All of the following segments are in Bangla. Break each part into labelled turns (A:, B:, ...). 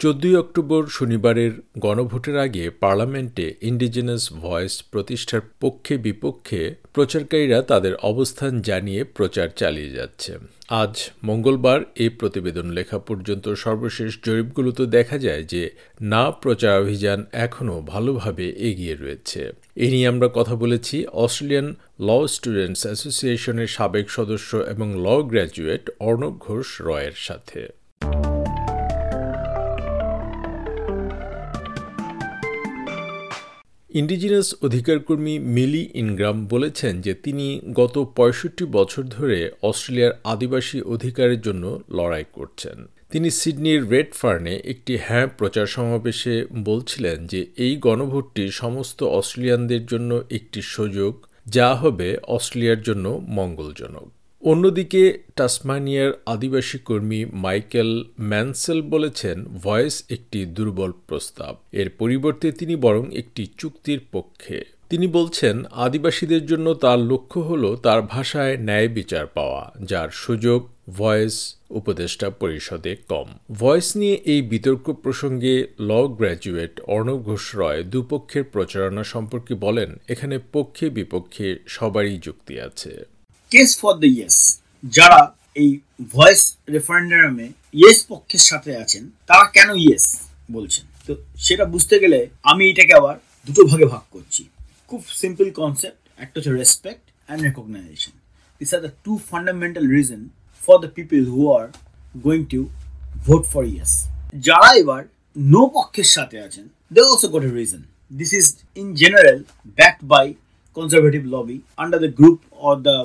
A: চোদ্দই অক্টোবর শনিবারের গণভোটের আগে পার্লামেন্টে ইন্ডিজিনাস ভয়েস প্রতিষ্ঠার পক্ষে বিপক্ষে প্রচারকারীরা তাদের অবস্থান জানিয়ে প্রচার চালিয়ে যাচ্ছে। আজ মঙ্গলবার এই প্রতিবেদন লেখা পর্যন্ত সর্বশেষ জরিপগুলোতে দেখা যায় যে না প্রচার অভিযান এখনও ভালোভাবে এগিয়ে রয়েছে। এ নিয়ে আমরা কথা বলেছি অস্ট্রেলিয়ান ল স্টুডেন্টস অ্যাসোসিয়েশনের সাবেক সদস্য এবং ল গ্র্যাজুয়েট অর্ণব ঘোষ রয়ের সাথে। ইন্ডিজিনাস অধিকারকর্মী মিলি ইনগ্রাম বলেছেন যে তিনি গত পঁয়ষট্টি বছর ধরে অস্ট্রেলিয়ার আদিবাসী অধিকারের জন্য লড়াই করছেন। তিনি সিডনির রেড ফার্নে একটি হ্যাঁ প্রচার সমাবেশে বলছিলেন যে এই গণভোটটি সমস্ত অস্ট্রেলিয়ানদের জন্য একটি সুযোগ, যা হবে অস্ট্রেলিয়ার জন্য মঙ্গলজনক। অন্যদিকে টাসমানিয়ার আদিবাসী কর্মী মাইকেল ম্যানসেল বলেছেন, ভয়েস একটি দুর্বল প্রস্তাব। এর পরিবর্তে তিনি বরং একটি চুক্তির পক্ষে। তিনি বলছেন, আদিবাসীদের জন্য তার লক্ষ্য হল তার ভাষায় ন্যায় বিচার পাওয়া, যার সুযোগ ভয়েস উপদেষ্টা পরিষদে কম। ভয়েস নিয়ে এই বিতর্ক প্রসঙ্গে ল গ্র্যাজুয়েট অর্ণব ঘোষ রয় দুপক্ষের প্রচারণা সম্পর্কে বলেন, এখানে পক্ষে বিপক্ষে সবারই যুক্তি আছে।
B: কেস ফর দ্য ইয়েস যারা এই ভয়েস রেফারেন্ডামে ইয়েস পক্ষের সাথে আছেন, তারা কেন ইয়েস বলছেন? তো সেটা বুঝতে গেলে আমি এটাকে আবার দুটো ভাগে ভাগ করছি। খুব সিম্পল কনসেপ্ট একটা হচ্ছে respect and recognition this are the two fundamental reason for the people who are going to vote for yes যারা এবার নো পক্ষের সাথে আছেন they also got a reason this is in general backed by conservative lobby under the group or the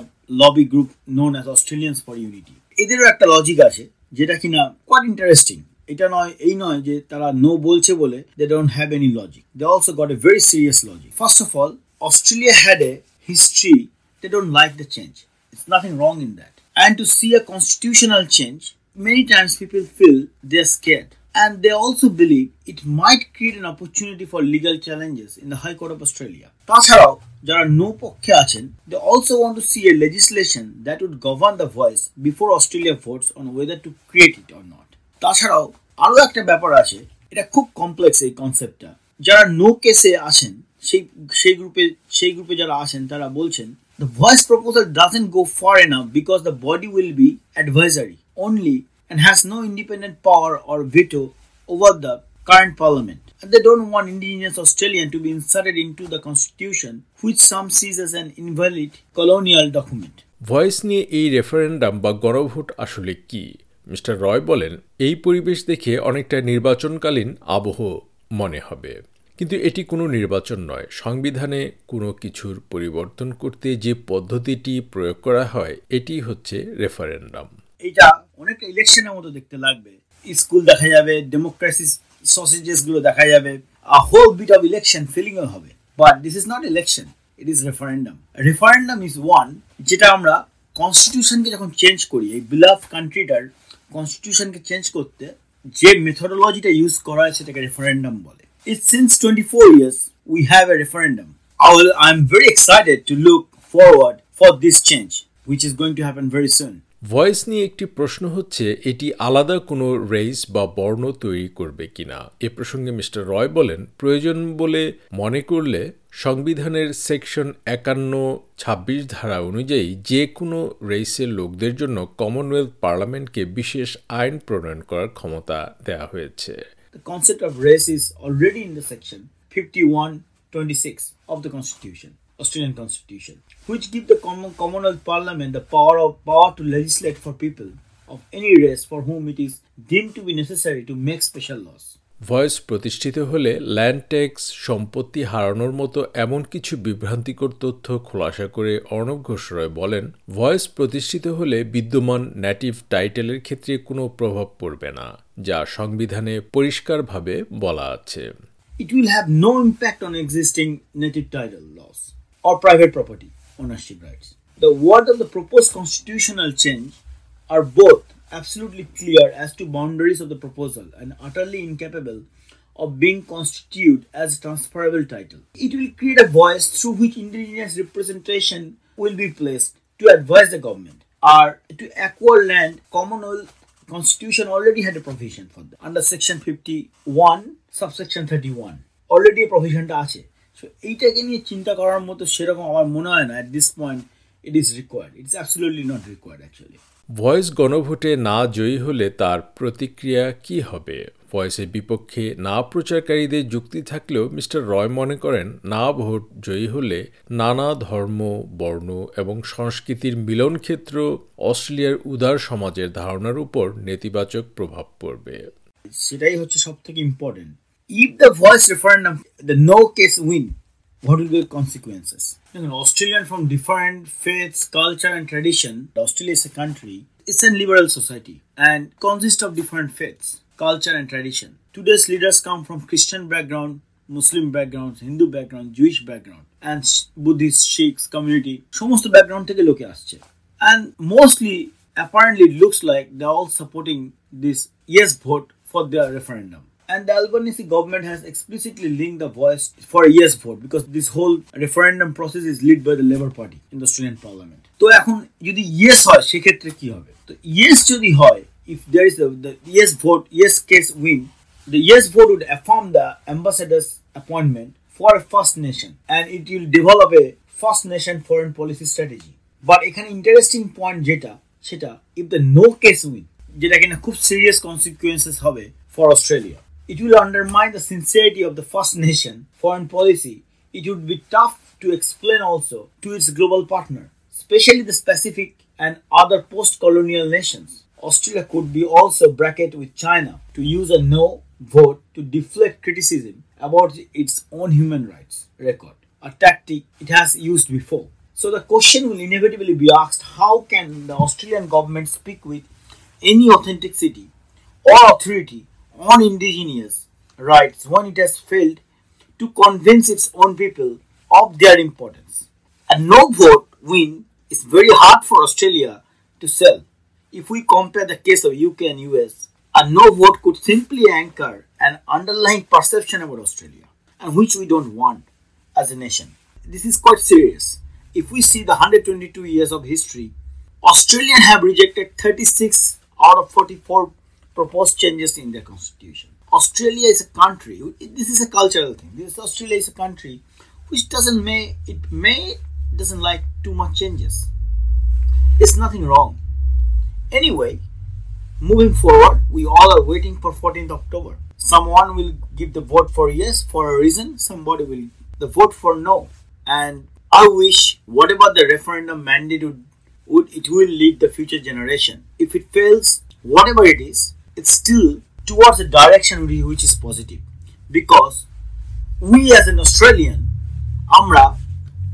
B: lobby group known as Australians for unity এদেরও একটা লজিক আছে, যেটা কিনা কোয়াট ইন্টারেস্টিং এটা নয়, এই নয় যে তারা নো বলছে বলে they don't have any logic they also got a very serious logic first of all Australia had a history they don't like the change it's nothing wrong in that and to see a constitutional change many times people feel they're scared. And they also believe it might create an opportunity for legal challenges in the High Court of Australia. তাছাড়াও যারা নো পক্ষে আছেন they also want to see a legislation that would govern the voice before Australia votes on whether to create it or not তাছাড়াও আরও একটা ব্যাপার আছে এটা খুব কমপ্লেক্স এই কনসেপ্টটা যারা নো কেসে আসেন সেই সেই গ্রুপে সেই গ্রুপে যারা আসেন তারা বলছেন The voice proposal doesn't go far enough because the body will be advisory only and has no independent power or veto over the current parliament. And they don't want indigenous Australian to be inserted into the constitution, which some sees as an invalid colonial document.
A: Voice নিয়ে এই রেফারেন্ডাম বা গণভোট আসলে কি মিস্টার রয় বলেন এই পরিবেশ দেখে অনেকটা নির্বাচনকালীন আবহ মনে হবে কিন্তু এটি কোনো নির্বাচন নয় সংবিধানে কোনো কিছুর পরিবর্তন করতে যে পদ্ধতিটি প্রয়োগ করা হয় এটি হচ্ছে রেফারেন্ডাম
B: এটা অনেকটা ইলেকশনের মতো দেখতে লাগবে। স্কুল দেখা যাবে ডেমোক্রেসি সসেজেসগুলো দেখা যাবে a whole bit of election হবে। But this is not election it is referendum referendum is one যেটা আমরা কনস্টিটিউশনকে যখন চেঞ্জ করি, এই বিলাফ কান্ট্রিটার কনস্টিটিউশনকে চেঞ্জ করতে যে মেথোডোলজিটা ইউজ করা হয় সেটাকে রেফারেন্ডাম বলে। It since twenty four years we have a referendum am very excited to look forward for this change which is going to happen very soon
A: voice নিয়ে একটি প্রশ্ন হচ্ছে, এটি আলাদা কোনো রেস বা বর্ণ তৈরি করবে কিনা এ প্রসঙ্গে মিস্টার রয় বলেন, প্রয়োজন বলে মনে করলে সংবিধানের সেকশন একান্ন, ছাব্বিশ ধারা অনুযায়ী যে কোনো রেসের লোকদের জন্য কমনওয়েলথ পার্লামেন্টকে বিশেষ আইন প্রণয়ন করার ক্ষমতা দেওয়া হয়েছে
B: The concept of race is already in the section 5126 of the Constitution. Australian Constitution, which give the common, Commonwealth Parliament the power of power to legislate for people of any race for whom it is deemed to be necessary to make special laws.
A: Voice প্রতিষ্ঠিত হলে ল্যান্ড ট্যাক্স সম্পত্তি হারানোর মতো এমন কিছু বিভ্রান্তিকর তথ্য খোলাসা করে অর্ণব ঘোষ রয় বলেন ভয়েস প্রতিষ্ঠিত হলে বিদ্যমান ন্যাটিভ টাইটেলের ক্ষেত্রে কোনো প্রভাব পড়বে না যা সংবিধানে পরিষ্কারভাবে বলা আছে
B: It will have no impact on existing native title laws. or private property ownership rights. The words of the proposed constitutional change are both absolutely clear as to boundaries of the proposal and utterly incapable of being constituted as a transferable title. It will create a voice through which indigenous representation will be placed to advise the government. are to acquire land, Commonwealth Constitution already had a provision for that under Section 51, subsection 31. Already a provisionটা আছে সো এইটাকে নিয়ে চিন্তা করার মতো সেরকম আমার মনে হয় না at this point it is required it's absolutely not required actually
A: voice গণভোটে না জয়ী হলে তার প্রতিক্রিয়া কি হবে? ভয়েসের বিপক্ষে না প্রচারকারীদের যুক্তি থাকলেও মিস্টার রয় মনে করেন না ভোট জয়ী হলে নানা ধর্ম বর্ণ এবং সংস্কৃতির মিলনক্ষেত্র অস্ট্রেলিয়ার উদার সমাজের ধারণার উপর নেতিবাচক প্রভাব পড়বে।
B: সেটাই হচ্ছে সব থেকে important If the voice referendum the no case win what will be the consequences? You know, Australian from different faiths, culture, and tradition. Australia is a country. It's a liberal society and consists of different faiths, culture, and tradition. Today's leaders come from Christian background, Muslim background, Hindu background, Jewish background, and Buddhist, Sikhs community. সমস্ত ব্যাকগ্রাউন্ড থেকে লোকে আসছে and mostly apparently it looks like they're all supporting this yes vote for their referendum And the Albanese government has explicitly linked the voice for a yes vote because this whole referendum process is led by the Labour Party in the Australian Parliament. তো এখন যদি ইয়েস হয় সেক্ষেত্রে কি হবে তো ইয়েস যদি হয় if there is the, the yes vote yes case win the yes vote would affirm the ambassador's appointment for a first nation and it will develop a first nation foreign policy strategy but এখানে ইন্টারেস্টিং পয়েন্ট যেটা সেটা if the no case win যেটা কিনা খুব সিরিয়াস কনসিকুয়েন্সেস হবে for Australia it will undermine the sincerity of the First Nation foreign policy. It would be tough to explain also to its global partner, especially the Pacific and other post colonial nations. Australia could be also bracket with China to use a no vote to deflect criticism about its own human rights record, a tactic it has used before. So the question will inevitably be asked how can the Australian government speak with any authenticity or authority on indigenous rights when it has failed to convince its own people of their importance. A no vote win is very hard for Australia to sell. If we compare the case of UK and US, a no vote could simply anchor an underlying perception about Australia, and which we don't want as a nation. This is quite serious. If we see the 122 years of history, Australians have rejected 36 out of 44 proposed changes in their constitution. Australia is a country. This is a cultural thing. This Australia is a country which doesn't may it may doesn't like too much changes. It's nothing wrong. Anyway, moving forward, we all are waiting for 14th October. Someone will give the vote for yes for a reason. Somebody will the vote for no. And I wish whatever the referendum mandate would, would it will lead the future generation. If it fails, whatever it is, it's still towards a direction which is positive. Because we as an Australian, আমরা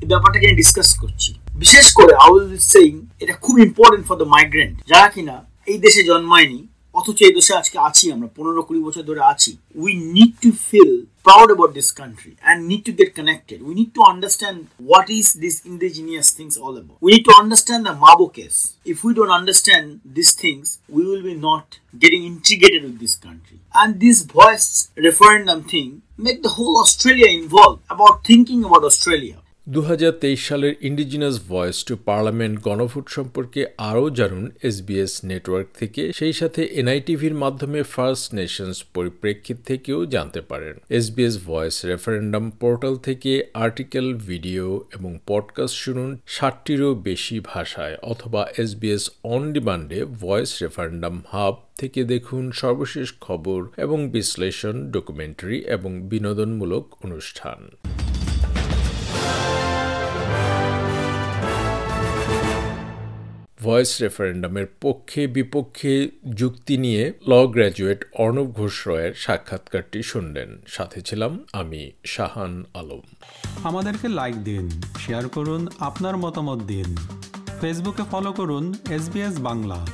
B: এই ব্যাপারটাকে নিয়ে ডিসকাস করছি। বিশেষ করে আই উইল সেইং এটা খুব ইম্পর্টেন্ট ফর দ্য মাইগ্রেন্ট যারা কিনা এই দেশে জন্মায়নি। অথচ এই দেশে আজকে আছি আমরা পনেরো কুড়ি বছর ধরে আছি we need to feel proud about this country and need to get connected. We need to understand what is this indigenous things all about. We need to understand the Mabo case. If we don't understand these things, we will be not getting integrated with this country. And this voice referendum thing make the whole Australia involved about thinking about Australia.
A: দু হাজার তেইশ সালের ইন্ডিজিনাস ভয়েস টু পার্লামেন্ট গণভোট সম্পর্কে আরও জানুন এসবিএস নেটওয়ার্ক থেকে। সেই সাথে এনআইটিভির মাধ্যমে ফার্স্ট নেশনস পরিপ্রেক্ষিত থেকেও জানতে পারেন। এসবিএস ভয়েস রেফারেন্ডাম পোর্টাল থেকে আর্টিকেল ভিডিও এবং পডকাস্ট শুনুন ষাটটিরও বেশি ভাষায় অথবা এসবিএস অন ডিমান্ডে ভয়েস রেফারেন্ডাম হাব থেকে দেখুন সর্বশেষ খবর এবং বিশ্লেষণ ডকুমেন্টারি এবং বিনোদনমূলক অনুষ্ঠান। ভয়েস রেফারেন্ডামের পক্ষে বিপক্ষে যুক্তি নিয়ে ল গ্র্যাজুয়েট অর্ণব ঘোষ রয়ের সাক্ষাৎকারটি শুনলেন। সাথে ছিলাম আমি শাহান আলম।
C: আমাদেরকে লাইক দিন শেয়ার করুন, আপনার মতামত দিন। ফেসবুকে ফলো করুন এস বাংলা